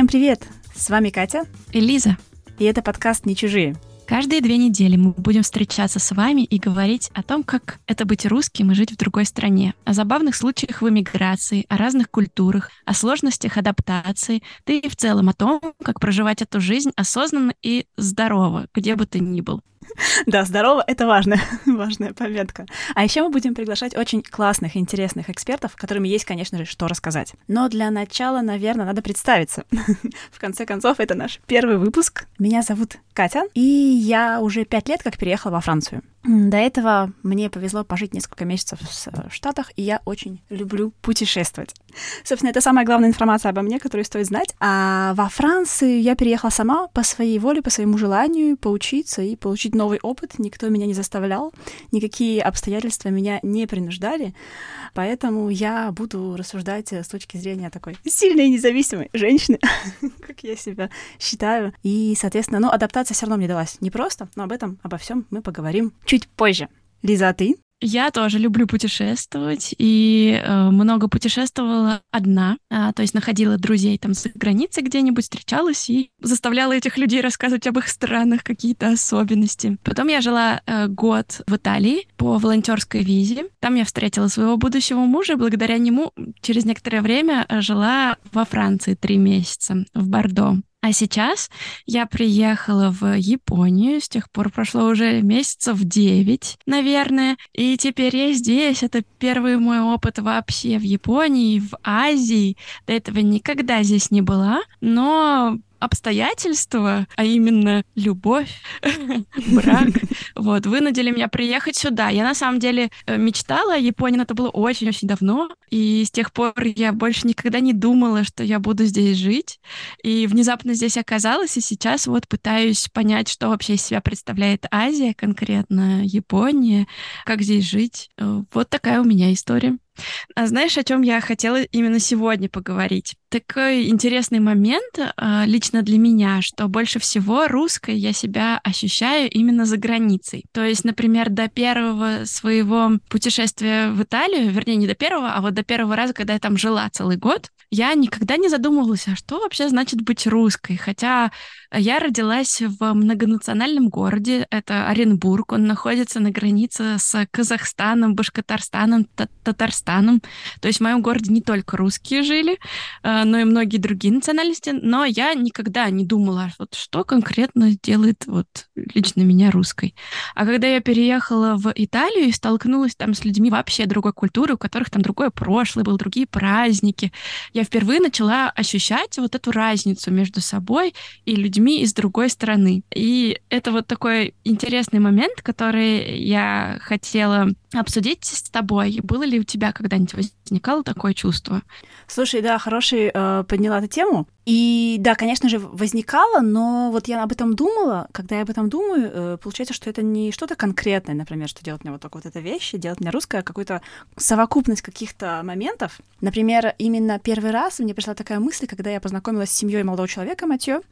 Всем привет! С вами Катя и Лиза. И это подкаст «Не чужие». Каждые две недели мы будем встречаться с вами и говорить о том, как это быть русским и жить в другой стране, о забавных случаях в эмиграции, о разных культурах, о сложностях адаптации, да и в целом о том, как проживать эту жизнь осознанно и здорово, где бы ты ни был. Да, здорово, это важная, важная пометка. А еще мы будем приглашать очень классных, интересных экспертов, которым есть, конечно же, что рассказать. Но для начала, наверное, надо представиться. В конце концов, это наш первый выпуск. Меня зовут Катя, и я уже пять лет как переехала во Францию. До этого мне повезло пожить несколько месяцев в Штатах, и я очень люблю путешествовать. Собственно, это самая главная информация обо мне, которую стоит знать. А во Францию я переехала сама по своей воле, по своему желанию поучиться и получить новый опыт. Никто меня не заставлял, никакие обстоятельства меня не принуждали. Поэтому я буду рассуждать с точки зрения такой сильной и независимой женщины, как я себя считаю. И, соответственно, ну, адаптация все равно мне далась непросто, но об этом, обо всем мы поговорим чуть позже. Лиза, а ты? Я тоже люблю путешествовать и э, много путешествовала одна, э, то есть находила друзей там за границей где-нибудь, встречалась и заставляла этих людей рассказывать об их странах какие-то особенности. Потом я жила э, год в Италии по волонтерской визе. Там я встретила своего будущего мужа, и благодаря нему через некоторое время жила во Франции три месяца в Бордо. А сейчас я приехала в Японию, с тех пор прошло уже месяцев девять, наверное, и теперь я здесь. Это первый мой опыт вообще в Японии, в Азии. До этого никогда здесь не была, но обстоятельства, а именно любовь, брак, вот, вынудили меня приехать сюда. Я на самом деле э, мечтала о Японии, это было очень-очень давно, и с тех пор я больше никогда не думала, что я буду здесь жить, и внезапно здесь оказалась, и сейчас вот пытаюсь понять, что вообще из себя представляет Азия, конкретно Япония, как здесь жить. Э, вот такая у меня история. А знаешь, о чем я хотела именно сегодня поговорить? Такой интересный момент а, лично для меня, что больше всего русской я себя ощущаю именно за границей. То есть, например, до первого своего путешествия в Италию, вернее, не до первого, а вот до первого раза, когда я там жила целый год, я никогда не задумывалась, а что вообще значит быть русской. Хотя я родилась в многонациональном городе, это Оренбург, он находится на границе с Казахстаном, Башкортостаном, Татарстаном. То есть в моем городе не только русские жили, э, но и многие другие национальности, но я никогда не думала, вот что конкретно делает вот лично меня русской. А когда я переехала в Италию и столкнулась там с людьми вообще другой культуры, у которых там другое прошлое было, другие праздники, я впервые начала ощущать вот эту разницу между собой и людьми из другой страны. И это вот такой интересный момент, который я хотела обсудить с тобой. Было ли у тебя когда-нибудь возникало такое чувство? Слушай, да, хороший э, подняла эту тему. И да, конечно же, возникало, но вот я об этом думала, когда я об этом думаю, э, получается, что это не что-то конкретное, например, что делать мне вот так вот эта вещь, делать мне русская, а какую-то совокупность каких-то моментов. Например, именно первый раз мне пришла такая мысль, когда я познакомилась с семьей молодого человека, Матьё,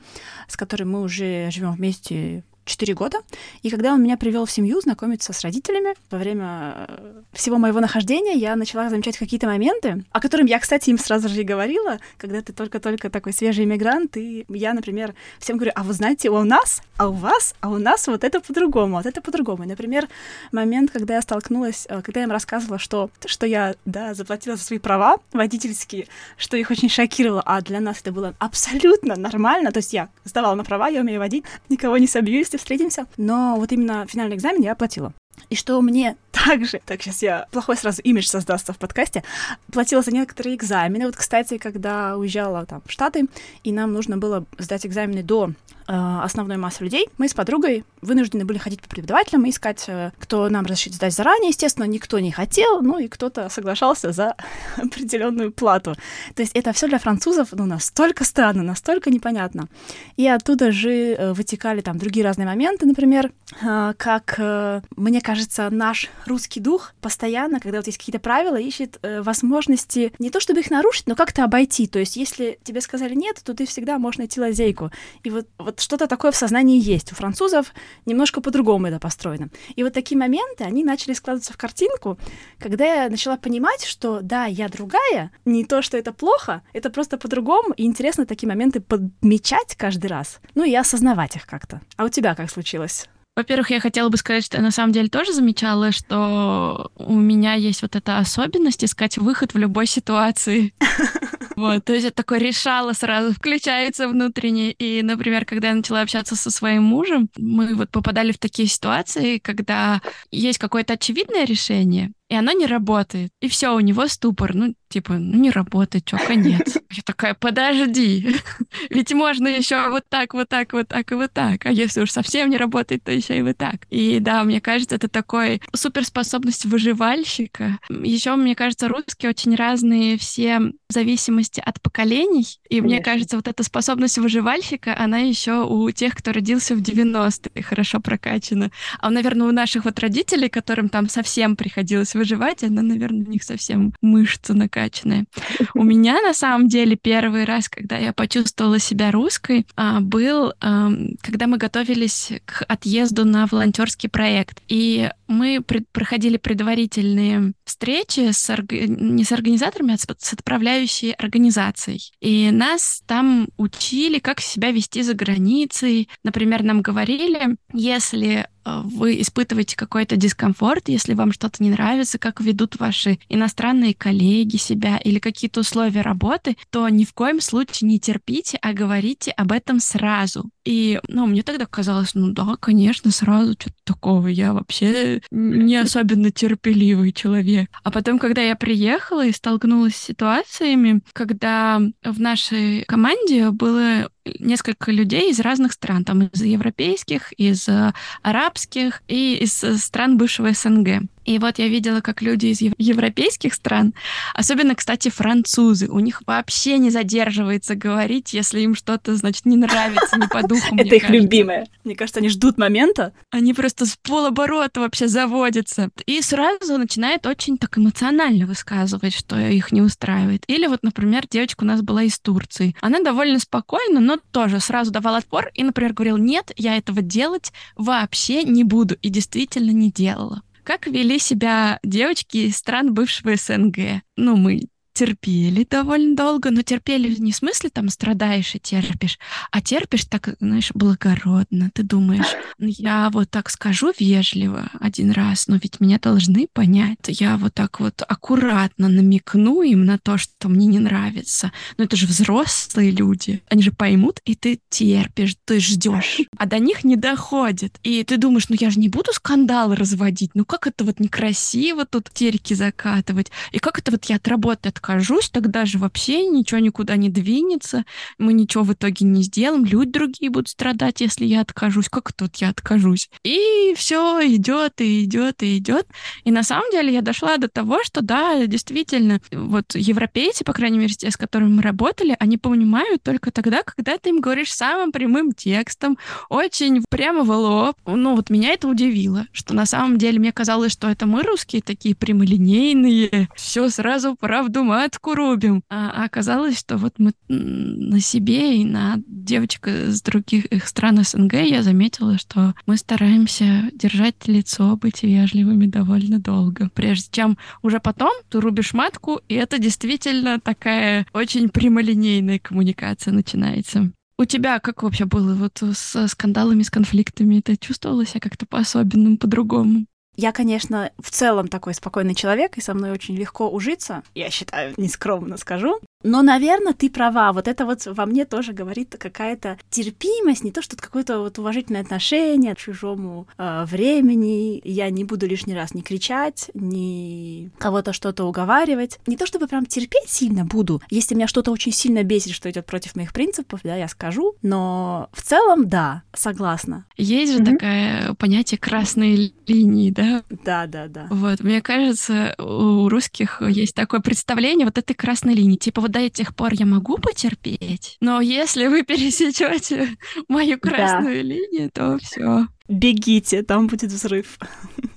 с которым мы уже живем вместе 4 года. И когда он меня привел в семью знакомиться с родителями, во время э, всего моего нахождения я начала замечать какие-то моменты, о которых я, кстати, им сразу же и говорила, когда ты только-только такой свежий иммигрант, и я, например, всем говорю, а вы знаете, у нас, а у вас, а у нас вот это по-другому, вот это по-другому. Например, момент, когда я столкнулась, э, когда я им рассказывала, что, что я, да, заплатила за свои права водительские, что их очень шокировало, а для нас это было абсолютно нормально, то есть я сдавала на права, я умею водить, никого не собью, если встретимся. Но вот именно финальный экзамен я оплатила. И что мне также, так сейчас я плохой сразу имидж создастся в подкасте, платила за некоторые экзамены. Вот, кстати, когда уезжала там в Штаты, и нам нужно было сдать экзамены до э, основной массы людей, мы с подругой вынуждены были ходить по преподавателям и искать, э, кто нам разрешит сдать заранее. Естественно, никто не хотел, ну и кто-то соглашался за определенную плату. То есть это все для французов ну, настолько странно, настолько непонятно. И оттуда же э, вытекали там другие разные моменты, например, э, как, э, мне кажется, наш русский дух постоянно, когда вот есть какие-то правила, ищет э, возможности не то чтобы их нарушить, но как-то обойти. То есть если тебе сказали нет, то ты всегда можешь найти лазейку. И вот, вот что-то такое в сознании есть. У французов немножко по-другому это построено. И вот такие моменты, они начали складываться в картинку, когда я начала понимать, что да, я другая, не то, что это плохо, это просто по-другому, и интересно такие моменты подмечать каждый раз, ну и осознавать их как-то. А у тебя как случилось? Во-первых, я хотела бы сказать, что я на самом деле тоже замечала, что у меня есть вот эта особенность искать выход в любой ситуации. Вот, то есть это такое решало сразу, включается внутренне. И, например, когда я начала общаться со своим мужем, мы вот попадали в такие ситуации, когда есть какое-то очевидное решение, и оно не работает. И все, у него ступор. Ну, типа, ну не работает, что, конец. Я такая, подожди, ведь можно еще вот так, вот так, вот так и вот так. А если уж совсем не работает, то еще и вот так. И да, мне кажется, это такой суперспособность выживальщика. Еще, мне кажется, русские очень разные все в зависимости от поколений. И Конечно. мне кажется, вот эта способность выживальщика, она еще у тех, кто родился в 90-е, хорошо прокачана. А, наверное, у наших вот родителей, которым там совсем приходилось выживать, она, наверное, у них совсем мышцы накачанные. У меня, на самом деле, первый раз, когда я почувствовала себя русской, а, был, когда мы готовились к отъезду на волонтерский проект. И мы проходили предварительные встречи с, не с организаторами, а с отправляющей организацией. И нас там учили, как себя вести за границей. Например, нам говорили, если Э, вы испытываете какой-то дискомфорт, если вам что-то не нравится, как ведут ваши иностранные коллеги себя или какие-то условия работы, то ни в коем случае не терпите, а говорите об этом сразу. И, ну, мне тогда казалось, ну да, конечно, сразу что-то такого. Я вообще не особенно терпеливый человек. А потом, когда я приехала и столкнулась с ситуациями, когда в нашей команде было несколько людей из разных стран, там из европейских, из арабских и из стран бывшего СНГ. И вот я видела, как люди из европейских стран, особенно, кстати, французы, у них вообще не задерживается говорить, если им что-то, значит, не нравится, не по духу. Это их любимое. Мне кажется, они ждут момента. Они просто с полоборота вообще заводятся. И сразу начинают очень так эмоционально высказывать, что их не устраивает. Или вот, например, девочка у нас была из Турции. Она довольно спокойна, но тоже сразу давала отпор и, например, говорила, нет, я этого делать вообще не буду. И действительно не делала. Как вели себя девочки из стран бывшего СНГ? Ну, мы терпели довольно долго, но терпели не в смысле там страдаешь и терпишь, а терпишь так, знаешь, благородно. Ты думаешь, «Ну, я вот так скажу вежливо один раз, но ведь меня должны понять. Я вот так вот аккуратно намекну им на то, что мне не нравится. Но это же взрослые люди. Они же поймут, и ты терпишь, ты ждешь. А до них не доходит. И ты думаешь, ну я же не буду скандал разводить. Ну как это вот некрасиво тут терки закатывать? И как это вот я от откажусь, тогда же вообще ничего никуда не двинется, мы ничего в итоге не сделаем, люди другие будут страдать, если я откажусь. Как тут я откажусь? И все идет и идет и идет. И на самом деле я дошла до того, что да, действительно, вот европейцы, по крайней мере, те, с которыми мы работали, они понимают только тогда, когда ты им говоришь самым прямым текстом, очень прямо в лоб. Ну, вот меня это удивило, что на самом деле мне казалось, что это мы русские такие прямолинейные, все сразу правду матку рубим. А оказалось, что вот мы на себе и на девочек из других стран СНГ я заметила, что мы стараемся держать лицо, быть вежливыми довольно долго, прежде чем уже потом ты рубишь матку, и это действительно такая очень прямолинейная коммуникация начинается. У тебя как вообще было вот с скандалами, с конфликтами? Ты чувствовала себя как-то по-особенному, по-другому? Я, конечно, в целом такой спокойный человек, и со мной очень легко ужиться, я считаю, нескромно скажу. Но, наверное, ты права. Вот это вот во мне тоже говорит какая-то терпимость, не то, что какое-то вот уважительное отношение к чужому э, времени. Я не буду лишний раз не кричать, не кого-то что-то уговаривать. Не то, чтобы прям терпеть сильно буду. Если меня что-то очень сильно бесит, что идет против моих принципов, да, я скажу. Но в целом, да, согласна. Есть же mm-hmm. такое понятие красной линии, да? Да, да, да. Вот, мне кажется, у русских есть такое представление вот этой красной линии. Типа вот до этих пор я могу потерпеть, но если вы пересечете мою красную да. линию, то все. Бегите, там будет взрыв.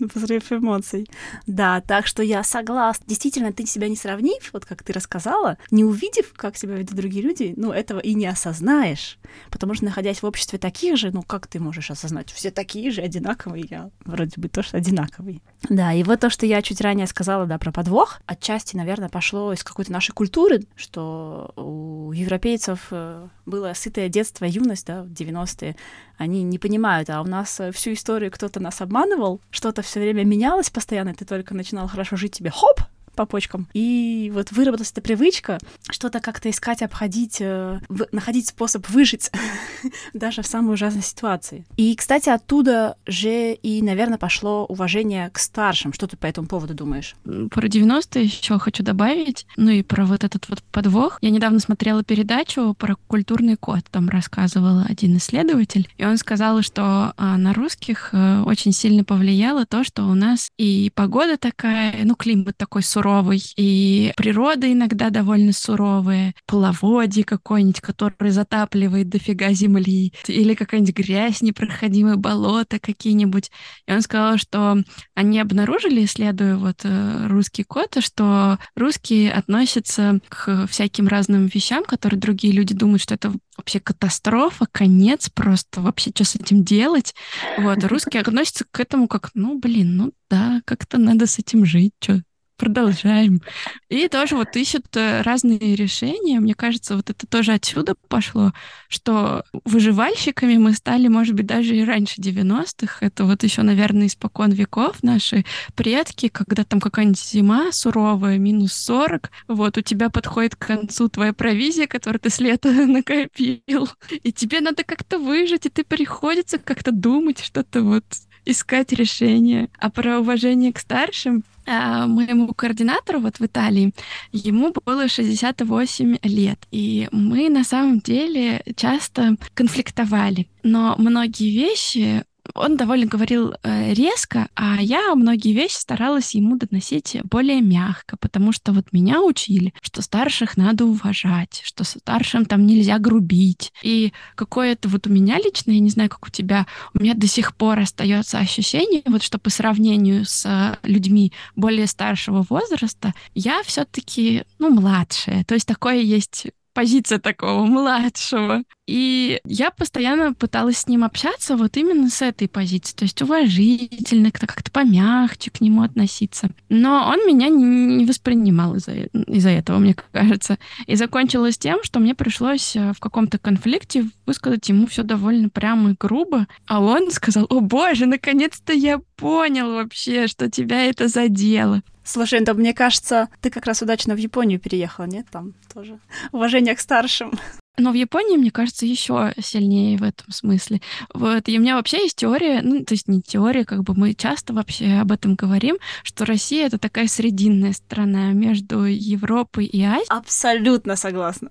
Взрыв эмоций. Да, так что я согласна. Действительно, ты себя не сравнив, вот как ты рассказала, не увидев, как себя ведут другие люди, ну, этого и не осознаешь. Потому что, находясь в обществе таких же, ну, как ты можешь осознать? Все такие же, одинаковые. Я вроде бы тоже одинаковый. Да, и вот то, что я чуть ранее сказала, да, про подвох, отчасти, наверное, пошло из какой-то нашей культуры, что у европейцев э, было сытое детство, юность, да, в 90-е, они не понимают, а у нас всю историю кто-то нас обманывал, что-то все время менялось постоянно, ты только начинал хорошо жить, тебе хоп, по почкам. И вот выработалась эта привычка что-то как-то искать, обходить, э, находить способ выжить даже в самой ужасной ситуации. И, кстати, оттуда же и, наверное, пошло уважение к старшим. Что ты по этому поводу думаешь? Про 90-е еще хочу добавить, ну и про вот этот вот подвох. Я недавно смотрела передачу про культурный код, там рассказывал один исследователь, и он сказал, что а, на русских а, очень сильно повлияло то, что у нас и погода такая, ну климат такой суровый, суровый, и природа иногда довольно суровая, половодье какое-нибудь, которое затапливает дофига земли, или какая-нибудь грязь, непроходимые болота какие-нибудь. И он сказал, что они обнаружили, исследуя вот э, русский код, что русские относятся к всяким разным вещам, которые другие люди думают, что это вообще катастрофа, конец просто, вообще что с этим делать? Вот, русские относятся к этому как, ну, блин, ну да, как-то надо с этим жить, что продолжаем. И тоже вот ищут э, разные решения. Мне кажется, вот это тоже отсюда пошло, что выживальщиками мы стали, может быть, даже и раньше 90-х. Это вот еще, наверное, испокон веков наши предки, когда там какая-нибудь зима суровая, минус 40, вот у тебя подходит к концу твоя провизия, которую ты с лета накопил, и тебе надо как-то выжить, и ты приходится как-то думать, что-то вот искать решение. А про уважение к старшим моему координатору вот в Италии, ему было 68 лет. И мы на самом деле часто конфликтовали. Но многие вещи он довольно говорил э, резко, а я многие вещи старалась ему доносить более мягко, потому что вот меня учили, что старших надо уважать, что старшим там нельзя грубить. И какое-то вот у меня лично, я не знаю, как у тебя, у меня до сих пор остается ощущение, вот что по сравнению с э, людьми более старшего возраста, я все-таки, ну, младшая. То есть такое есть позиция такого младшего. И я постоянно пыталась с ним общаться вот именно с этой позиции, то есть уважительно, как-то помягче к нему относиться. Но он меня не воспринимал из-за из этого, мне кажется. И закончилось тем, что мне пришлось э, в каком-то конфликте высказать ему все довольно прямо и грубо. А он сказал, о боже, наконец-то я понял вообще, что тебя это задело. Слушай, да мне кажется, ты как раз удачно в Японию переехала, нет? Там тоже уважение к старшим. Но в Японии, мне кажется, еще сильнее в этом смысле. Вот. И у меня вообще есть теория, ну, то есть не теория, как бы мы часто вообще об этом говорим, что Россия — это такая срединная страна между Европой и Азией. Абсолютно согласна.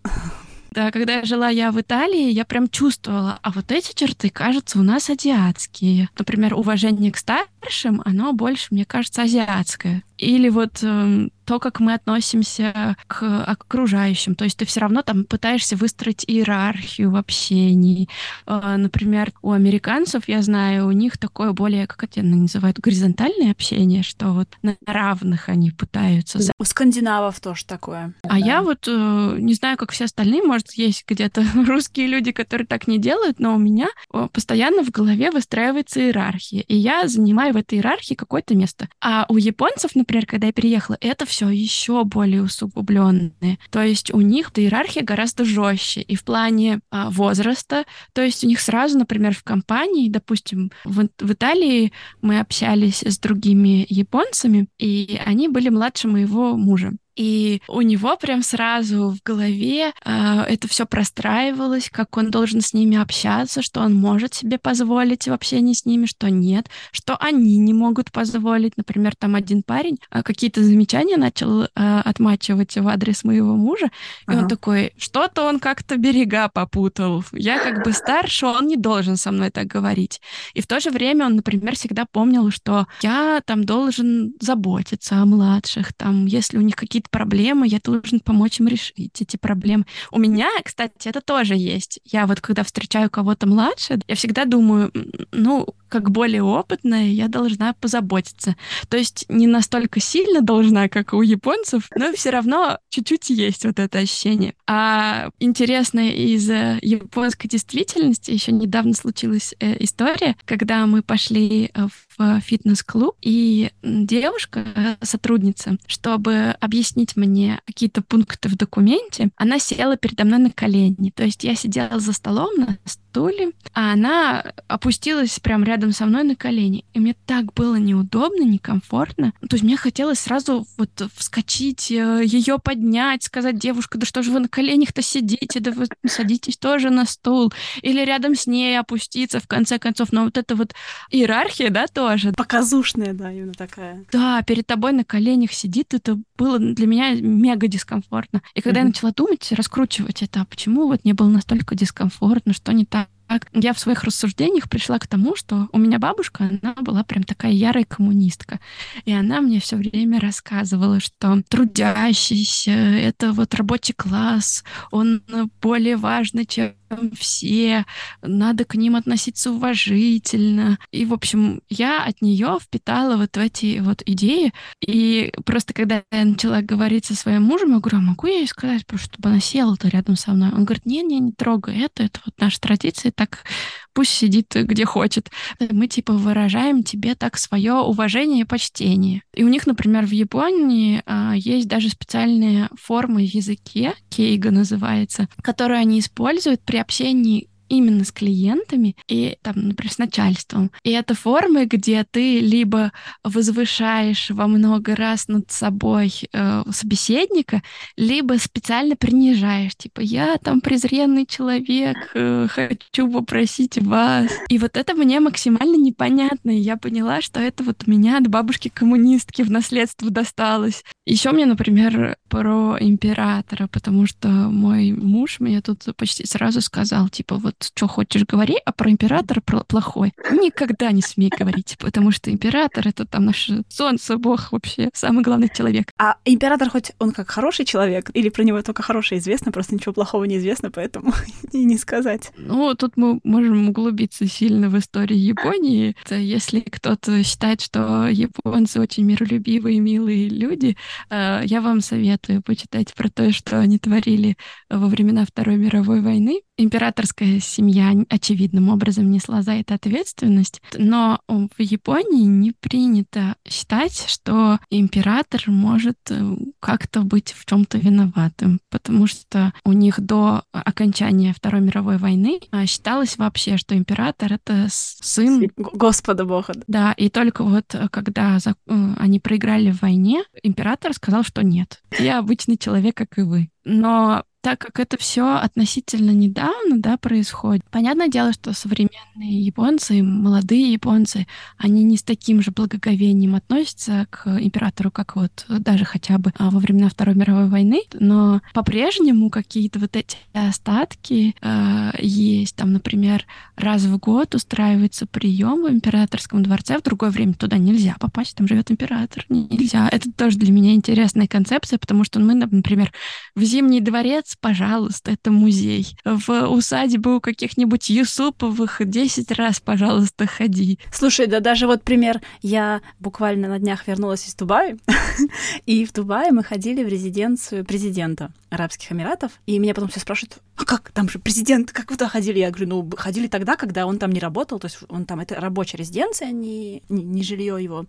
Да, когда жила я в Италии, я прям чувствовала, а вот эти черты, кажется, у нас азиатские. Например, уважение к старшим, оно больше, мне кажется, азиатское. Или вот э, то, как мы относимся к окружающим. То есть ты все равно там пытаешься выстроить иерархию в общении. Э, например, у американцев, я знаю, у них такое более, как это называют, горизонтальное общение, что вот на равных они пытаются. У скандинавов тоже такое. А да. я вот э, не знаю, как все остальные, может, есть где-то русские люди, которые так не делают, но у меня э, постоянно в голове выстраивается иерархия, и я занимаю в этой иерархии какое-то место. А у японцев, например, например, когда я переехала, это все еще более усугубленные. То есть у них иерархия гораздо жестче. И в плане а, возраста, то есть у них сразу, например, в компании, допустим, в, в Италии мы общались с другими японцами, и они были младше моего мужа. И у него прям сразу в голове э, это все простраивалось, как он должен с ними общаться, что он может себе позволить в общении с ними, что нет, что они не могут позволить. Например, там один парень э, какие-то замечания начал э, отмачивать в адрес моего мужа, и ага. он такой, что-то он как-то берега попутал. Я как бы старше, он не должен со мной так говорить. И в то же время он, например, всегда помнил, что я там должен заботиться о младших, там, если у них какие-то проблемы, я должен помочь им решить эти проблемы. У меня, кстати, это тоже есть. Я вот когда встречаю кого-то младше, я всегда думаю, ну, как более опытная, я должна позаботиться. То есть не настолько сильно должна, как у японцев, но все равно чуть-чуть есть вот это ощущение. А интересно из японской действительности еще недавно случилась э, история, когда мы пошли в фитнес-клуб, и девушка, сотрудница, чтобы объяснить мне какие-то пункты в документе, она села передо мной на колени. То есть я сидела за столом на стуле, а она опустилась прямо рядом со мной на колени. И мне так было неудобно, некомфортно. То есть мне хотелось сразу вот вскочить, э, ее поднять, сказать, девушка, да что же вы на коленях-то сидите, да вы садитесь тоже на стул. Или рядом с ней опуститься, в конце концов. Но вот это вот иерархия, да, тоже. Показушная, да, именно такая. Да, перед тобой на коленях сидит, это было для меня мега дискомфортно. И когда mm-hmm. я начала думать, раскручивать это, а почему вот мне было настолько дискомфортно, что не так, time. Я в своих рассуждениях пришла к тому, что у меня бабушка, она была прям такая ярая коммунистка. И она мне все время рассказывала, что трудящийся — это вот рабочий класс, он более важный, чем все, надо к ним относиться уважительно. И, в общем, я от нее впитала вот эти вот идеи. И просто когда я начала говорить со своим мужем, я говорю, а могу я ей сказать, просто чтобы она села-то рядом со мной? Он говорит, не-не, не трогай это, это вот наша традиция, так пусть сидит где хочет. Мы типа выражаем тебе так свое уважение и почтение. И у них, например, в Японии а, есть даже специальные формы в языке, кейга называется, которые они используют при общении именно с клиентами и, там, например, с начальством. И это формы, где ты либо возвышаешь во много раз над собой э, собеседника, либо специально принижаешь. Типа, я там презренный человек, э, хочу попросить вас. И вот это мне максимально непонятно. И я поняла, что это вот у меня от бабушки-коммунистки в наследство досталось. Еще мне, например, про императора, потому что мой муж мне тут почти сразу сказал, типа, вот что хочешь говори, а про императора плохой никогда не смей говорить, потому что император — это там наше солнце, бог вообще, самый главный человек. А император хоть он как хороший человек, или про него только хорошее известно, просто ничего плохого не известно, поэтому и не сказать. Ну, тут мы можем углубиться сильно в историю Японии. Это если кто-то считает, что японцы очень миролюбивые, милые люди, э, я вам советую почитать про то, что они творили во времена Второй мировой войны. Императорская семья очевидным образом несла за это ответственность, но в Японии не принято считать, что император может э, как-то быть в чем-то виноватым, потому что у них до окончания Второй мировой войны а, считалось вообще, что император это сын Господа Бога. Да, и только вот э, когда э, они проиграли в войне, император сказал, что нет, я обычный человек, как и вы. Но так как это все относительно недавно, да, происходит. Понятное дело, что современные японцы, молодые японцы, они не с таким же благоговением относятся к императору, как вот даже хотя бы а, во времена Второй мировой войны, но по-прежнему какие-то вот эти остатки э, есть. Там, например, раз в год устраивается прием в императорском дворце, в другое время туда нельзя попасть, там живет император, нельзя. Это тоже для меня интересная концепция, потому что мы, например, в Зимний дворец пожалуйста, это музей. В усадьбу каких-нибудь Юсуповых 10 раз, пожалуйста, ходи. Слушай, да даже вот пример, я буквально на днях вернулась из Дубая, и в Дубае мы ходили в резиденцию президента Арабских Эмиратов, и меня потом все спрашивают, а как, там же президент, как вы туда ходили? Я говорю, ну, ходили тогда, когда он там не работал, то есть он там, это рабочая резиденция, не, не, не жилье его.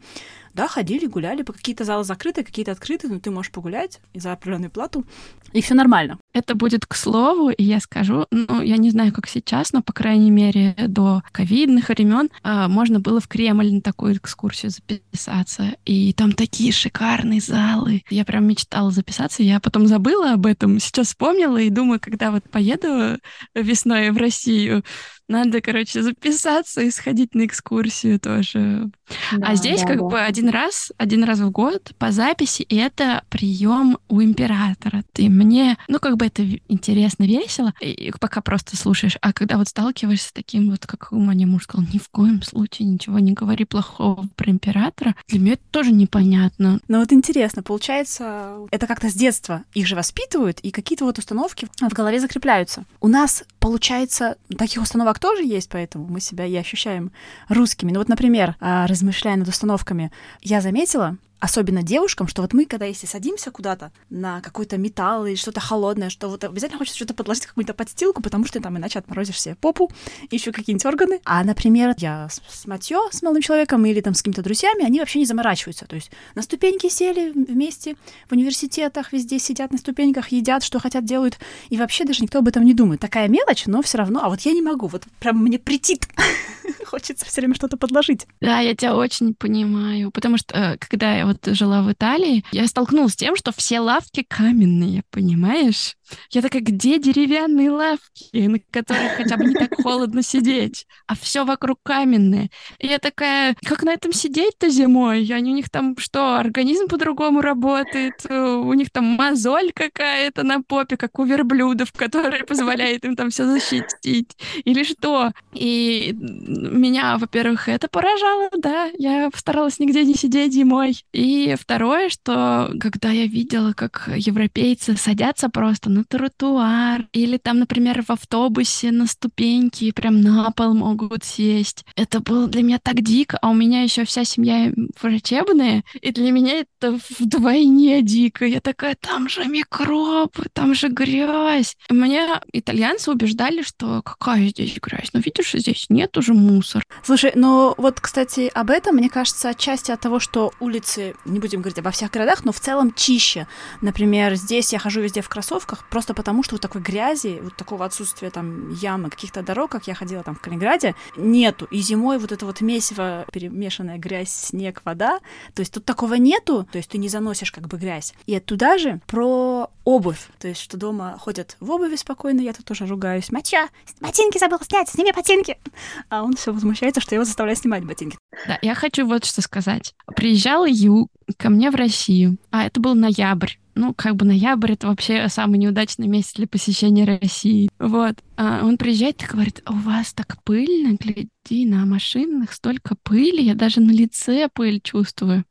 Да, ходили, гуляли, по какие-то залы закрыты, какие-то открыты, но ты можешь погулять за определенную плату, и все нормально. Это будет к слову, и я скажу, ну, я не знаю, как сейчас, но, по крайней мере, до ковидных времен э, можно было в Кремль на такую экскурсию записаться, и там такие шикарные залы. Я прям мечтала записаться, я потом забыла об этом, сейчас вспомнила и думаю, когда вот поеду весной в Россию, надо, короче, записаться и сходить на экскурсию тоже. А да, а здесь да, как да. бы один раз, один раз в год по записи, и это прием у императора. Ты мне, ну как бы это интересно, весело, и пока просто слушаешь. А когда вот сталкиваешься с таким вот, как у меня муж сказал, ни в коем случае ничего не говори плохого про императора, для меня это тоже непонятно. Но вот интересно, получается, это как-то с детства их же воспитывают, и какие-то вот установки в голове закрепляются. У нас, получается, таких установок тоже есть, поэтому мы себя и ощущаем русскими. Ну вот, например, а, размышляя над установками, я заметила, особенно девушкам, что вот мы, когда если садимся кудато на какой-то металл или что-то холодное, что вот обязательно хочется что-то подложить, какую-то подстилку, потому что там иначе отморозишь себе попу, еще какие-нибудь органы. А, например, я с, с Матьё, с молодым человеком или там с какими-то друзьями, они вообще не заморачиваются. То есть на ступеньки сели вместе, в университетах везде сидят на ступеньках, едят, что хотят, делают, и вообще даже никто об этом не думает. Такая мелочь, но все равно, а вот я не могу, вот прям мне притит. Хочется все время что-то подложить. Да, я тебя очень понимаю, потому что э, когда я вот жила в Италии, я столкнулась с тем, что все лавки каменные, понимаешь? Я такая, где деревянные лавки, на которых хотя бы не так холодно сидеть? А все вокруг каменное. И я такая, как на этом сидеть-то зимой? Они у них там что, организм по-другому работает? Э, у них там мозоль какая-то на попе, как у верблюдов, которая позволяет им там все защитить? Или что? И меня, во-первых, это поражало, да, я старалась нигде не сидеть зимой. И второе, что когда я видела, как европейцы садятся просто на тротуар или там, например, в автобусе на ступеньки прям на пол могут сесть, это было для меня так дико, а у меня еще вся семья врачебная, и для меня это вдвойне дико. Я такая, там же микробы, там же грязь. И меня итальянцы убеждали, что какая здесь грязь? Ну, видишь, здесь нет уже мусор. Слушай, ну вот, кстати, об этом, мне кажется, отчасти от того, что улицы, не будем говорить обо всех городах, но в целом чище. Например, здесь я хожу везде в кроссовках, просто потому что вот такой грязи, вот такого отсутствия там ямы, каких-то дорог, как я ходила там в Калининграде, нету. И зимой вот это вот месиво, перемешанная грязь, снег, вода, то есть тут такого нету, то есть ты не заносишь как бы грязь. И туда же про обувь, то есть что дома ходят в обуви спокойно, я тут тоже ругаюсь. Мача, ботинки забыл снять, сними ботинки. А он все возмущается, что я его заставляю снимать ботинки. Да, я хочу вот что сказать. Приезжал Ю ко мне в Россию, а это был ноябрь. Ну, как бы ноябрь — это вообще самый неудачный месяц для посещения России. Вот. А он приезжает и говорит, у вас так пыльно, гляди, на машинах столько пыли, я даже на лице пыль чувствую.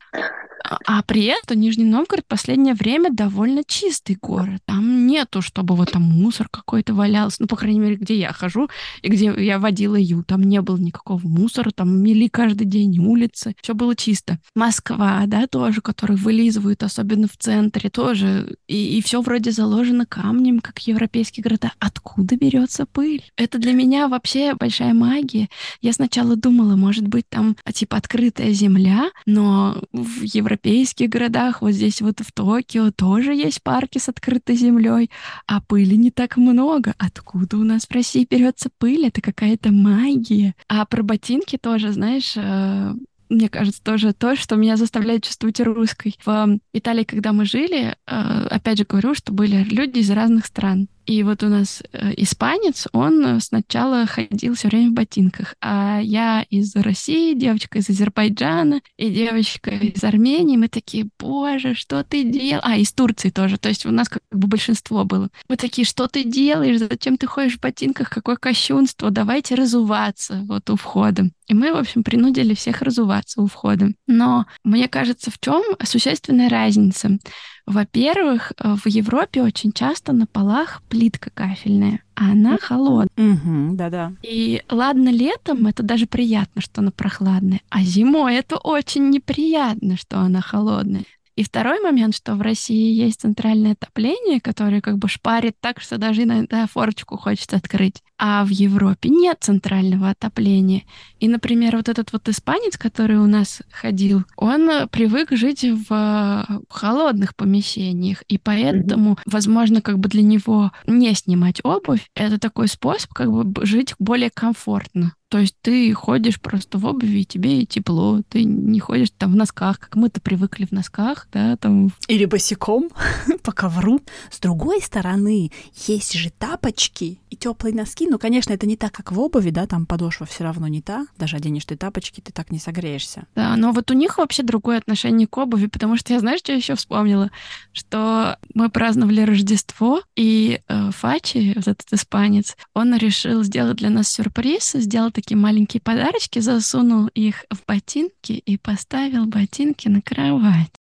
А, при этом Нижний Новгород в последнее время довольно чистый город. Там нету, чтобы вот там мусор какой-то валялся. Ну, по крайней мере, где я хожу и где я водила Ю, там не было никакого мусора, там мели каждый день улицы, все было чисто. Москва, да, тоже, который вылизывают, особенно в центре, тоже. И, и все вроде заложено камнем, как европейские города. Откуда берется пыль? Это для меня вообще большая магия. Я сначала думала, может быть, там типа открытая земля, но в Европе европейских городах, вот здесь вот в Токио тоже есть парки с открытой землей, а пыли не так много. Откуда у нас в России берется пыль? Это какая-то магия. А про ботинки тоже, знаешь, э, мне кажется, тоже то, что меня заставляет чувствовать русской. В Италии, когда мы жили, э, опять же говорю, что были люди из разных стран. И вот у нас э, испанец, он сначала ходил все время в ботинках, а я из России, девочка из Азербайджана и девочка из Армении, мы такие, боже, что ты делаешь? А, из Турции тоже, то есть у нас как бы большинство было. Мы такие, что ты делаешь? Зачем ты ходишь в ботинках? Какое кощунство? Давайте разуваться вот у входа. И мы, в общем, принудили всех разуваться у входа. Но мне кажется, в чем существенная разница? Во-первых, э, в Европе очень часто на полах плитка кафельная, а она холодная. Угу, да-да. И ладно, летом это даже приятно, что она прохладная, а зимой это очень неприятно, что она холодная. И второй момент, что в России есть центральное отопление, которое как бы шпарит так, что даже иногда форочку хочется открыть. А в Европе нет центрального отопления. И, например, вот этот вот испанец, который у нас ходил, он привык жить в холодных помещениях, и поэтому, mm-hmm. возможно, как бы для него не снимать обувь, это такой способ как бы жить более комфортно. То есть ты ходишь просто в обуви, и тебе тепло, ты не ходишь там в носках, как мы-то привыкли в носках, да, там. Или босиком по ковру. С другой стороны, есть же тапочки и теплые носки. Ну, конечно, это не так, как в обуви, да, там подошва все равно не та. Даже оденешь ты тапочки, ты так не согреешься. Да, но вот у них вообще другое отношение к обуви, потому что я, знаешь, что еще вспомнила? Что мы праздновали Рождество, и э, Фачи, вот этот испанец, он решил сделать для нас сюрприз, сделать такие маленькие подарочки, засунул их в ботинки и поставил ботинки на кровать.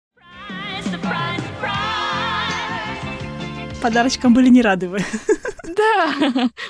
Подарочкам были не рады вы. Да,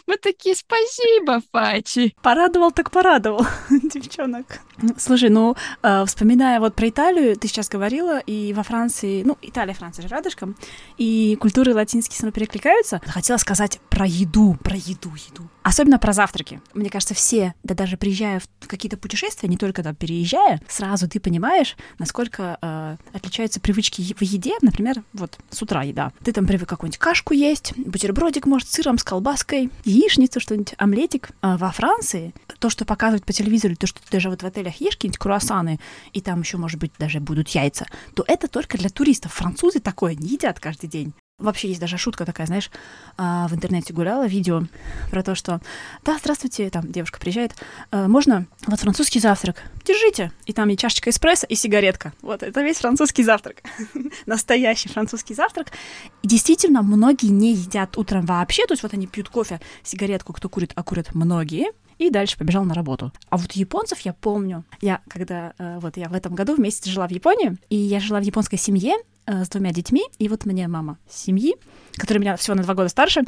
мы такие, спасибо, Фачи. Порадовал так порадовал, девчонок. Слушай, ну, э, вспоминая вот про Италию, ты сейчас говорила, и во Франции, ну, Италия, Франция же рядышком, и культуры латинские снова перекликаются. Хотела сказать про еду, про еду, еду. Особенно про завтраки. Мне кажется, все, да даже приезжая в какие-то путешествия, не только там переезжая, сразу ты понимаешь, насколько э, отличаются привычки в еде. Например, вот с утра еда. Ты там привык какую-нибудь кашку есть, бутербродик, может, с сыром, с колбаской, яичницу, что-нибудь, омлетик. А во Франции то, что показывают по телевизору, то, что ты даже вот в отелях ешь какие-нибудь круассаны, и там еще, может быть, даже будут яйца, то это только для туристов. Французы такое не едят каждый день. Вообще есть даже шутка такая, знаешь, а, в интернете гуляла видео про то, что да, здравствуйте, там девушка приезжает, «А, можно вот французский завтрак, держите, и там и чашечка эспрессо, и сигаретка. Вот, это весь французский завтрак. Настоящий французский завтрак. И действительно, многие не едят утром вообще, то есть вот они пьют кофе, сигаретку, кто курит, а курят многие, и дальше побежал на работу. А вот японцев я помню. Я когда э, вот я в этом году вместе жила в Японии, и я жила в японской семье, с двумя детьми, и вот мне мама семьи, которая меня всего на два года старше,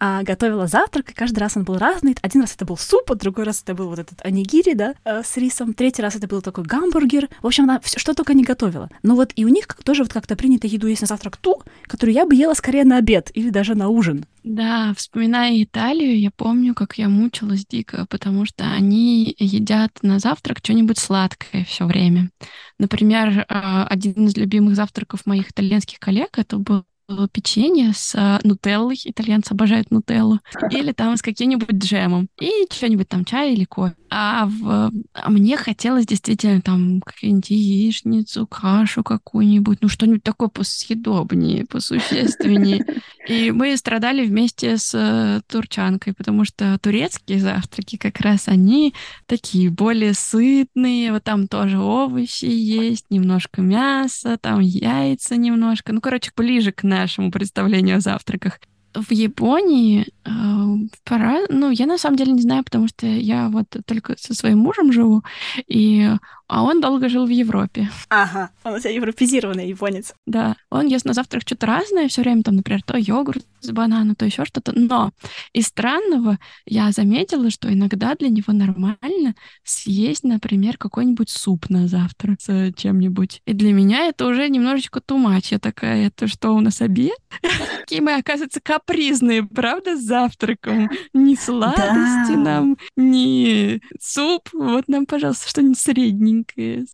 а, готовила завтрак, и каждый раз он был разный. Один раз это был суп, а другой раз это был вот этот анигири, да, э, с рисом, третий раз это был такой гамбургер. В общем, она все, что только не готовила. Но вот и у них тоже вот как-то принято еду есть на завтрак ту, которую я бы ела скорее на обед или даже на ужин. Да, вспоминая Италию, я помню, как я мучилась дико, потому что они едят на завтрак что-нибудь сладкое все время. Например, а, один из любимых завтраков моих итальянских коллег это был печенье с э, нутеллой, итальянцы обожают нутеллу, или там с каким-нибудь джемом, и что-нибудь там, чай или кофе. А, в... а мне хотелось действительно там какую-нибудь яичницу, кашу какую-нибудь, ну что-нибудь такое посъедобнее, посущественнее. И мы страдали вместе с э, турчанкой, потому что турецкие завтраки как раз они такие более сытные, вот там тоже овощи есть, немножко мяса, там яйца немножко, ну, короче, ближе к нашему представлению о завтраках. В Японии э, пора, ну, я на самом деле не знаю, потому что я вот только со своим мужем живу, и а он долго жил в Европе. Ага, он у тебя европезированный японец. Да, он ест на завтрак что-то разное, все время там, например, то йогурт с бананом, то еще что-то. Но из странного я заметила, что иногда для него нормально съесть, например, какой-нибудь суп на завтрак с чем-нибудь. И для меня это уже немножечко тумач. Я такая, это что, у нас обед? Какие мы, оказывается, капризные, правда, с завтраком? Ни сладости нам, ни суп. Вот нам, пожалуйста, что-нибудь среднее маленькие.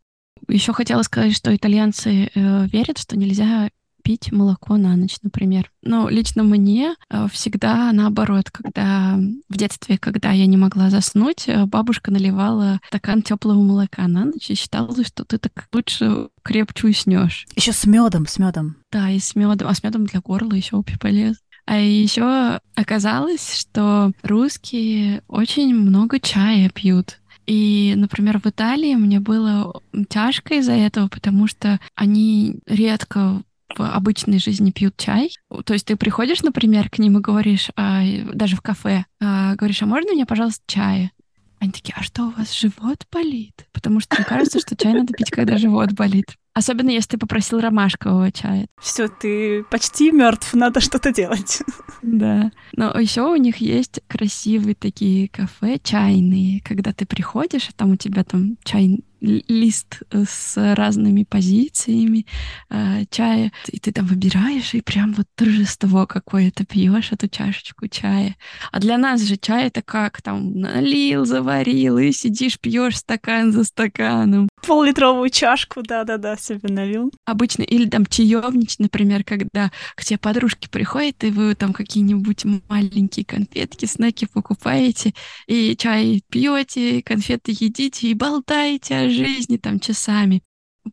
Еще хотела сказать, что итальянцы э, верят, что нельзя пить молоко на ночь, например. Но лично мне э, всегда наоборот, когда в детстве, когда я не могла заснуть, э, бабушка наливала стакан теплого молока на ночь и считала, что ты так лучше крепче уснешь. Еще с медом, с медом. Да, и с медом, а с медом для горла еще полез. А еще оказалось, что русские очень много чая пьют. И, например, в Италии мне было тяжко из-за этого, потому что они редко в обычной жизни пьют чай. То есть ты приходишь, например, к ним и говоришь, а, даже в кафе, а, говоришь, а можно мне, пожалуйста, чая? Они такие, а что, у вас живот болит? Потому что мне кажется, что чай надо пить, когда живот болит. Особенно если ты попросил ромашкового чая. Все, ты почти мертв, надо что-то делать. Да. Но еще у них есть красивые такие кафе чайные, когда ты приходишь, а там у тебя там чай лист э, с разными позициями э, чая, и ты там выбираешь, и прям вот торжество какое-то пьешь эту чашечку чая. А для нас же чай это как там налил, заварил, и сидишь, пьешь стакан за стаканом. Пол-литровую чашку, да-да-да, себе налил. Обычно, или там чаевничать, например, когда к тебе подружки приходят, и вы там какие-нибудь маленькие конфетки, снеки покупаете, и чай пьете, конфеты едите, и болтаете жизни там часами.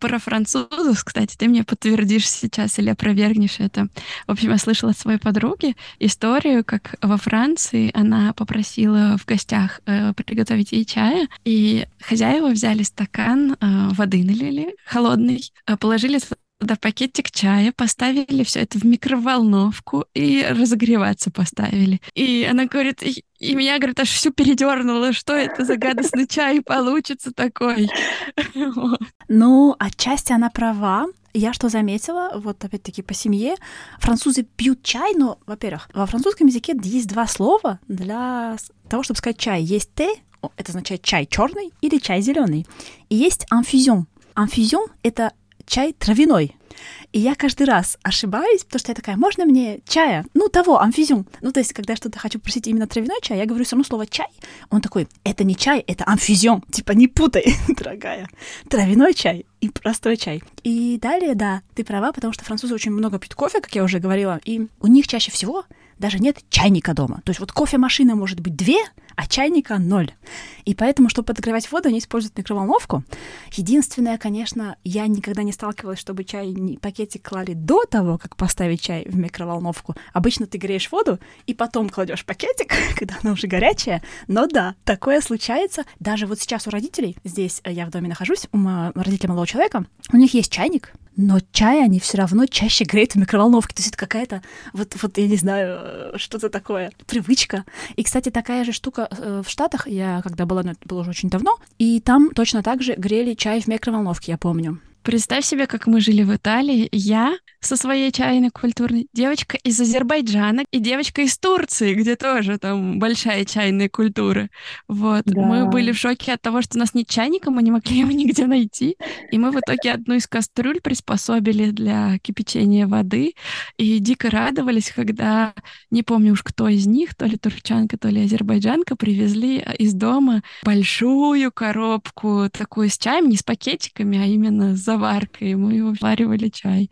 Про французов, кстати, ты мне подтвердишь сейчас или опровергнешь это. В общем, я слышала от своей подруги историю, как во Франции она попросила в гостях э, приготовить ей чая, и хозяева взяли стакан э, воды налили, холодный, э, положили туда пакетик чая, поставили все это в микроволновку и разогреваться поставили. И она говорит, и, и меня, говорит, аж всю передернуло, что это за гадостный чай получится такой. Ну, отчасти она права, Я что заметила, вот опять-таки по семье, французы пьют чай, но, во-первых, во французском языке есть два слова для того, чтобы сказать чай. Есть те, это означает чай черный или чай зеленый. И есть инфузион. Инфузион — это чай травяной. И я каждый раз ошибаюсь, потому что я такая, можно мне чая? Ну, того, амфизиум. Ну, то есть, когда я что-то хочу просить именно травяной чай, я говорю все равно слово чай. Он такой, это не чай, это амфизиум. Типа, не путай, дорогая. Травяной чай и простой чай. И далее, да, ты права, потому что французы очень много пьют кофе, как я уже говорила, и у них чаще всего даже нет чайника дома. То есть вот кофемашина может быть две, а чайника ноль. И поэтому, чтобы подогревать воду, они используют микроволновку. Единственное, конечно, я никогда не сталкивалась, чтобы чай пакетик клали до того, как поставить чай в микроволновку. Обычно ты греешь воду и потом кладешь пакетик, когда она уже горячая. Но да, такое случается. Даже вот сейчас у родителей, здесь я в доме нахожусь, у родителей молодого человека, у них есть чайник, но чай они все равно чаще греют в микроволновке. То есть это какая-то, вот, вот я не знаю, э, что-то такое, привычка. И, кстати, такая же штука э, в Штатах, я когда была, но это было уже очень давно, и там точно так же грели чай в микроволновке, я помню. Представь себе, как мы жили в Италии. Я со своей чайной культурной, девочка из Азербайджана и девочка из Турции, где тоже там большая чайная культура. Вот. Да. Мы были в шоке от того, что у нас нет чайника, мы не могли его нигде найти. И мы в итоге одну из кастрюль приспособили для кипячения воды. И дико радовались, когда, не помню уж кто из них, то ли турчанка, то ли азербайджанка, привезли из дома большую коробку такую с чаем, не с пакетиками, а именно с заваркой, мы варивали чай.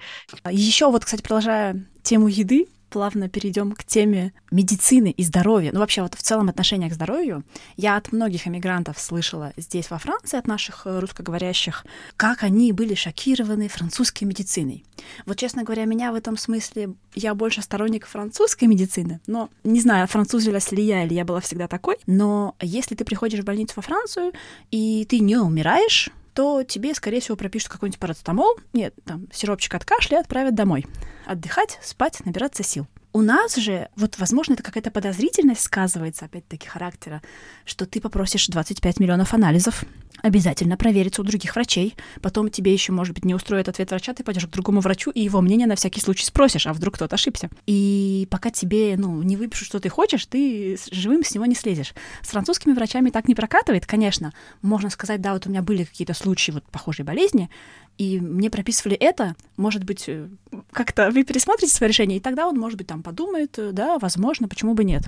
Еще вот, кстати, продолжая тему еды, плавно перейдем к теме медицины и здоровья. Ну, вообще, вот в целом отношения к здоровью. Я от многих эмигрантов слышала здесь, во Франции, от наших э, русскоговорящих, как они были шокированы французской медициной. Вот, честно говоря, меня в этом смысле, я больше сторонник французской медицины, но не знаю, французилась ли я, или я была всегда такой, но если ты приходишь в больницу во Францию, и ты не умираешь, то тебе, скорее всего, пропишут какой-нибудь парацетамол, нет, там, сиропчик от кашля и отправят домой. Отдыхать, спать, набираться сил. У нас же, вот, возможно, это какая-то подозрительность сказывается, опять-таки, характера, что ты попросишь 25 миллионов анализов, обязательно провериться у других врачей, потом тебе еще, может быть, не устроит ответ врача, ты пойдешь к другому врачу и его мнение на всякий случай спросишь, а вдруг кто-то ошибся. И пока тебе, ну, не выпишут, что ты хочешь, ты живым с него не слезешь. С французскими врачами так не прокатывает, конечно. Можно сказать, да, вот у меня были какие-то случаи вот похожей болезни, и мне прописывали это, может быть, э, как-то вы пересмотрите свое решение, и тогда он, может быть, там подумает, э, да, возможно, почему бы нет.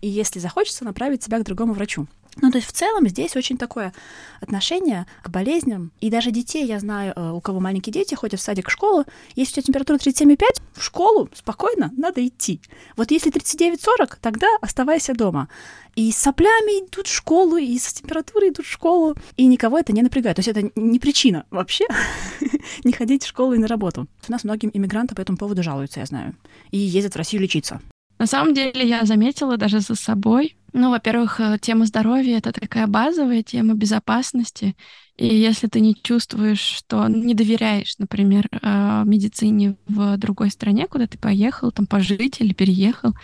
И если захочется, направить себя к другому врачу. Ну, то есть в целом здесь очень такое отношение к болезням. И даже детей, я знаю, э, у кого маленькие дети ходят в садик, в школу, если у тебя температура 37,5, в школу спокойно надо идти. Вот если 39-40, тогда оставайся дома. И с соплями идут в школу, и с температурой идут в школу, и никого это не напрягает. То есть это не причина вообще не ходить в школу и на работу. У нас многим иммигранты по этому поводу жалуются, я знаю, и ездят в Россию лечиться. На самом деле я заметила даже за собой, ну, во-первых, э, тема здоровья — это такая базовая тема безопасности. И если ты не чувствуешь, что не доверяешь, например, э, медицине в другой стране, куда ты поехал, там пожить или переехал,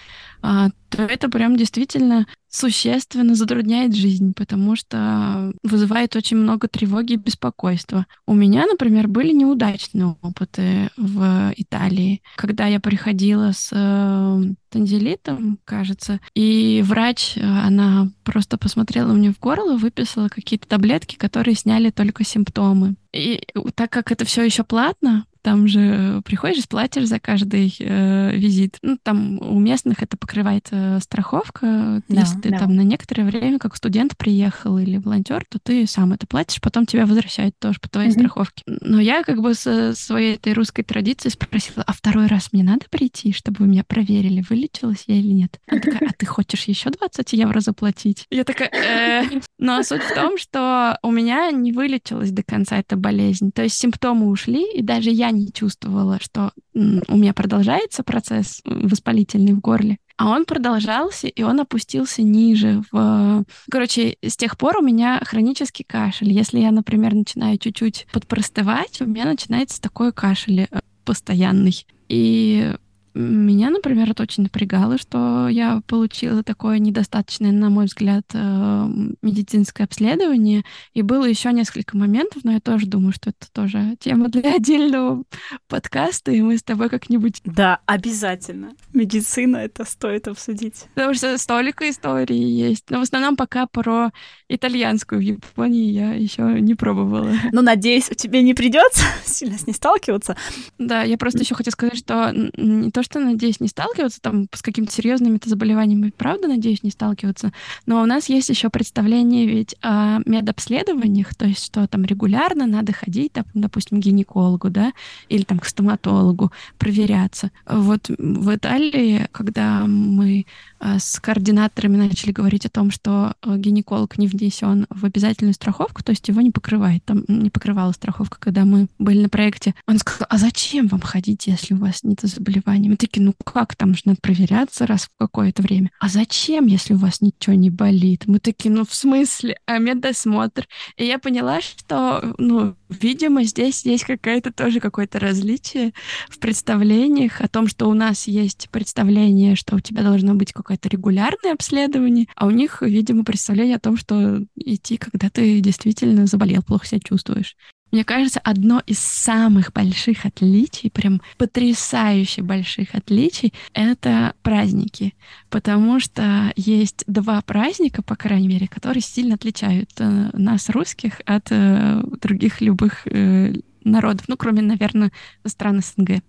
то это прям действительно существенно затрудняет жизнь, потому что вызывает очень много тревоги и беспокойства. У меня, например, были неудачные опыты в Италии, когда я приходила с э, танзелитом, кажется, и врач, она просто посмотрела мне в горло, выписала какие-то таблетки, которые сняли только симптомы. И так как это все еще платно, там же приходишь, платишь за каждый э, визит. Ну, там у местных это покрывает э, страховка. Да, Если ты да. там на некоторое время как студент приехал или волонтер, то ты сам это платишь, потом тебя возвращают тоже по твоей mm-hmm. страховке. Но я как бы со своей этой русской традицией спросила, а второй раз мне надо прийти, чтобы вы меня проверили, вылечилась я или нет? Она такая, а ты хочешь еще 20 евро заплатить? Я такая, э. Но суть в том, что у меня не вылечилась до конца эта болезнь. То есть симптомы ушли, и даже я не чувствовала, что у меня продолжается процесс воспалительный в горле. А он продолжался, и он опустился ниже. В... Короче, с тех пор у меня хронический кашель. Если я, например, начинаю чуть-чуть подпростывать, у меня начинается такой кашель э, постоянный. И меня, например, это очень напрягало, что я получила такое недостаточное, на мой взгляд, э, медицинское обследование. И было еще несколько моментов, но я тоже думаю, что это тоже тема для отдельного подкаста, и мы с тобой как-нибудь... Да, обязательно. Медицина это стоит обсудить. Потому что столько историй есть. Но в основном пока про итальянскую в Японии я еще не пробовала. Ну, надеюсь, у тебя не придется сильно с ней сталкиваться. Да, я просто еще хочу сказать, что не то, что надеюсь не сталкиваться там с какими-то серьезными заболеваниями, правда, надеюсь не сталкиваться, но у нас есть еще представление ведь о медобследованиях, то есть что там регулярно надо ходить, допустим, к гинекологу, да, или там к стоматологу, проверяться. Вот в Италии, когда мы с координаторами начали говорить о том, что э, гинеколог не внесен в обязательную страховку, то есть его не покрывает, там не покрывала страховка, когда мы были на проекте. Он сказал, а зачем вам ходить, если у вас нет заболеваний? Мы такие, ну как, там же надо проверяться раз в какое-то время. А зачем, если у вас ничего не болит? Мы такие, ну в смысле? А медосмотр? И я поняла, что, ну, видимо, здесь есть какая-то тоже какое-то различие в представлениях о том, что у нас есть представление, что у тебя должно быть какое-то регулярное обследование, а у них, видимо, представление о том, что идти, когда ты действительно заболел, плохо себя чувствуешь. Мне кажется, одно из самых больших отличий, прям потрясающе больших отличий, это праздники. Потому что есть два праздника, по крайней мере, которые сильно отличают э, нас, русских, от э, других любых э, народов, ну, кроме, наверное, стран СНГ.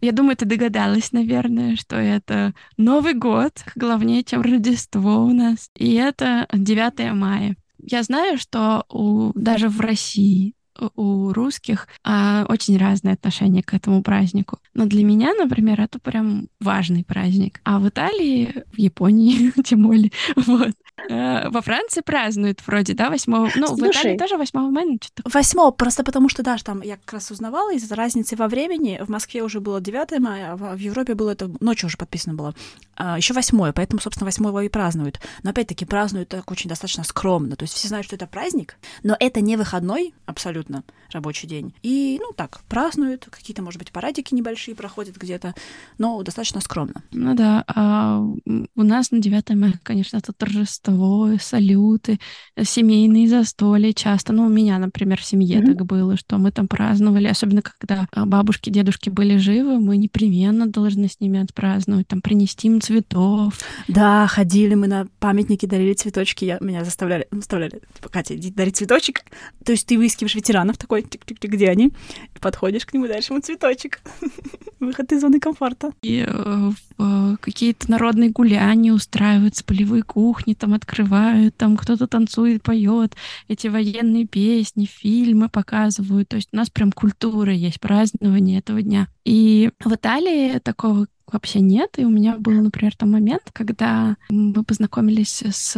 Я думаю, ты догадалась, наверное, что это Новый год, главнее, чем Рождество у нас, и это 9 мая. Я знаю, что у, даже в России у русских а, очень разное отношение к этому празднику. Но для меня, например, это прям важный праздник. А в Италии, в Японии, тем более, вот, а, во Франции празднуют вроде, да, 8 Ну, Слушай, в Италии тоже 8 мая, ну, что-то. 8 просто потому что, да, там я как раз узнавала из-за разницы во времени. В Москве уже было 9 мая, а в Европе было это ночью уже подписано было. А, еще 8 поэтому, собственно, 8 и празднуют. Но опять-таки празднуют так очень достаточно скромно. То есть все знают, что это праздник, но это не выходной абсолютно абсолютно рабочий день. И, ну, так, празднуют, какие-то, может быть, парадики небольшие проходят где-то, но достаточно скромно. Ну да, а у нас на 9 мая, конечно, это торжество, салюты, семейные застолья часто. Ну, у меня, например, в семье mm-hmm. так было, что мы там праздновали, особенно когда бабушки, дедушки были живы, мы непременно должны с ними отпраздновать, там, принести им цветов. Да, ходили мы на памятники, дарили цветочки, я, меня заставляли, заставляли, типа, Катя, иди дарить цветочек. То есть ты выискиваешь ветеранов такой, тик-тик-тик, где они? И подходишь к нему, даришь ему цветочек. Выход из зоны комфорта. И э, э, какие-то народные гуляния устраиваются, полевые кухни там открывают, там кто-то танцует, поет, эти военные песни, фильмы показывают. То есть у нас прям культура есть, празднование этого дня. И в Италии такого вообще нет. И у меня был, например, там момент, когда мы познакомились с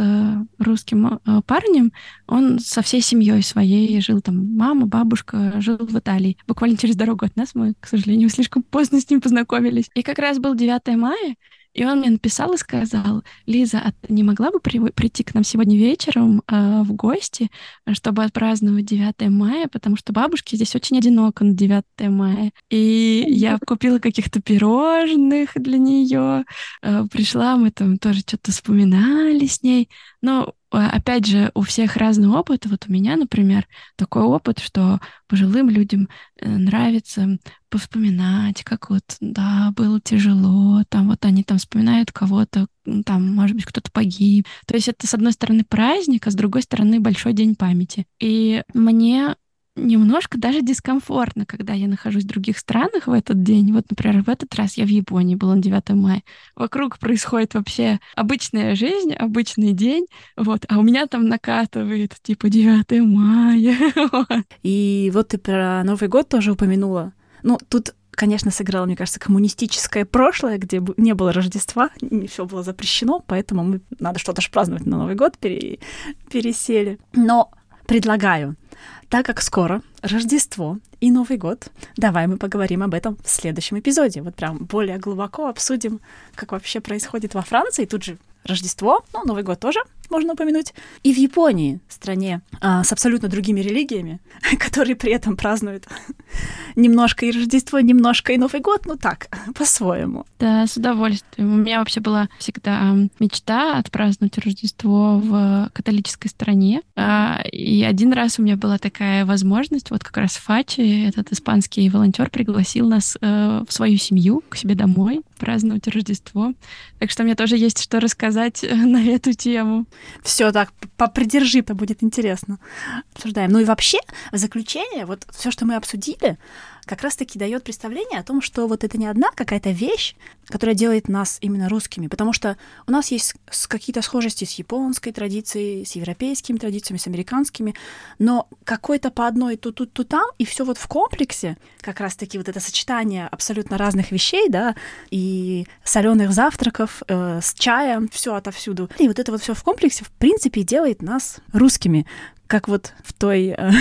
русским э, парнем. Он со всей семьей своей жил там, мама, бабушка, жил в Италии. Буквально через дорогу от нас мы, к сожалению, слишком поздно с ним познакомились. И как раз был 9 мая, и он мне написал и сказал, Лиза, а ты не могла бы при, прийти к нам сегодня вечером э, в гости, чтобы отпраздновать 9 мая, потому что бабушке здесь очень одиноко на 9 мая. И я купила каких-то пирожных для нее, э, пришла, мы там тоже что-то вспоминали с ней. Но а, опять же, у всех разный опыт. Вот у меня, например, такой опыт, что пожилым людям э, нравится повспоминать, как вот, да, было тяжело, там вот они там вспоминают кого-то, там, может быть, кто-то погиб. То есть это, с одной стороны, праздник, а с другой стороны, большой день памяти. И мне немножко даже дискомфортно, когда я нахожусь в других странах в этот день. Вот, например, в этот раз я в Японии была на 9 мая. Вокруг происходит вообще обычная жизнь, обычный день, вот, а у меня там накатывает, типа, 9 мая. И вот ты про Новый год тоже упомянула. Ну, тут конечно, сыграло, мне кажется, коммунистическое прошлое, где не было Рождества, не все было запрещено, поэтому мы надо что-то же праздновать на Новый год, пере, пересели. Но предлагаю так как скоро Рождество и Новый год, давай мы поговорим об этом в следующем эпизоде. Вот прям более глубоко обсудим, как вообще происходит во Франции. Тут же Рождество, ну, Новый год тоже можно упомянуть. И в Японии, стране а, с абсолютно другими религиями, которые при этом празднуют немножко и Рождество, немножко и Новый год, ну так, по-своему. Да, с удовольствием. У меня вообще была всегда мечта отпраздновать Рождество в католической стране. А, и один раз у меня была такая возможность, вот как раз Фачи, этот испанский волонтер, пригласил нас э, в свою семью, к себе домой, праздновать Рождество. Так что мне тоже есть что рассказать э, на эту тему. Все так, попридержи, это будет интересно. Обсуждаем. Ну и вообще, в заключение, вот все, что мы обсудили, как раз-таки дает представление о том, что вот это не одна какая-то вещь, которая делает нас именно русскими, потому что у нас есть какие-то схожести с японской традицией, с европейскими традициями, с американскими, но какой-то по одной то тут, то там, и все вот в комплексе, как раз-таки вот это сочетание абсолютно разных вещей, да, и соленых завтраков э, с чаем, все отовсюду. И вот это вот все в комплексе, в принципе, делает нас русскими, как вот в той э,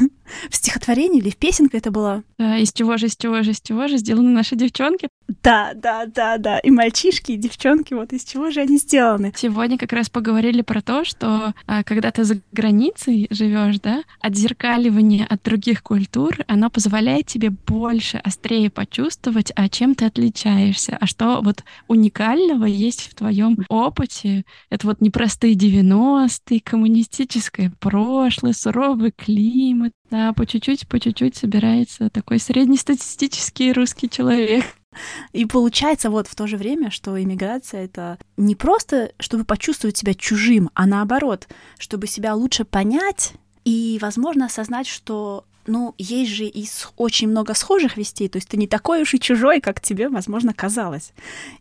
в стихотворении или в песенке это было. Да, из чего же, из чего же, из чего же сделаны наши девчонки. Да, да, да, да. И мальчишки, и девчонки, вот из чего же они сделаны. Сегодня как раз поговорили про то, что а, когда ты за границей живешь, да, отзеркаливание от других культур, оно позволяет тебе больше, острее почувствовать, а чем ты отличаешься, а что вот уникального есть в твоем опыте. Это вот непростые 90-е, коммунистическое прошлое, суровый климат, да, по чуть-чуть, по чуть-чуть собирается такой среднестатистический русский человек. И получается вот в то же время, что иммиграция — это не просто, чтобы почувствовать себя чужим, а наоборот, чтобы себя лучше понять и, возможно, осознать, что ну, есть же и очень много схожих вестей, то есть ты не такой уж и чужой, как тебе, возможно, казалось.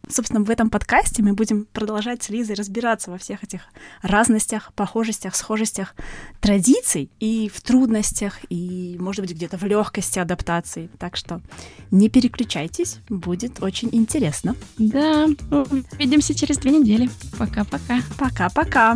Собственно, в этом подкасте мы будем продолжать с Лизой разбираться во всех этих разностях, похожестях, схожестях традиций и в трудностях, и, может быть, где-то в легкости адаптации. Так что не переключайтесь, будет очень интересно. Да, увидимся через две недели. Пока-пока. Пока-пока.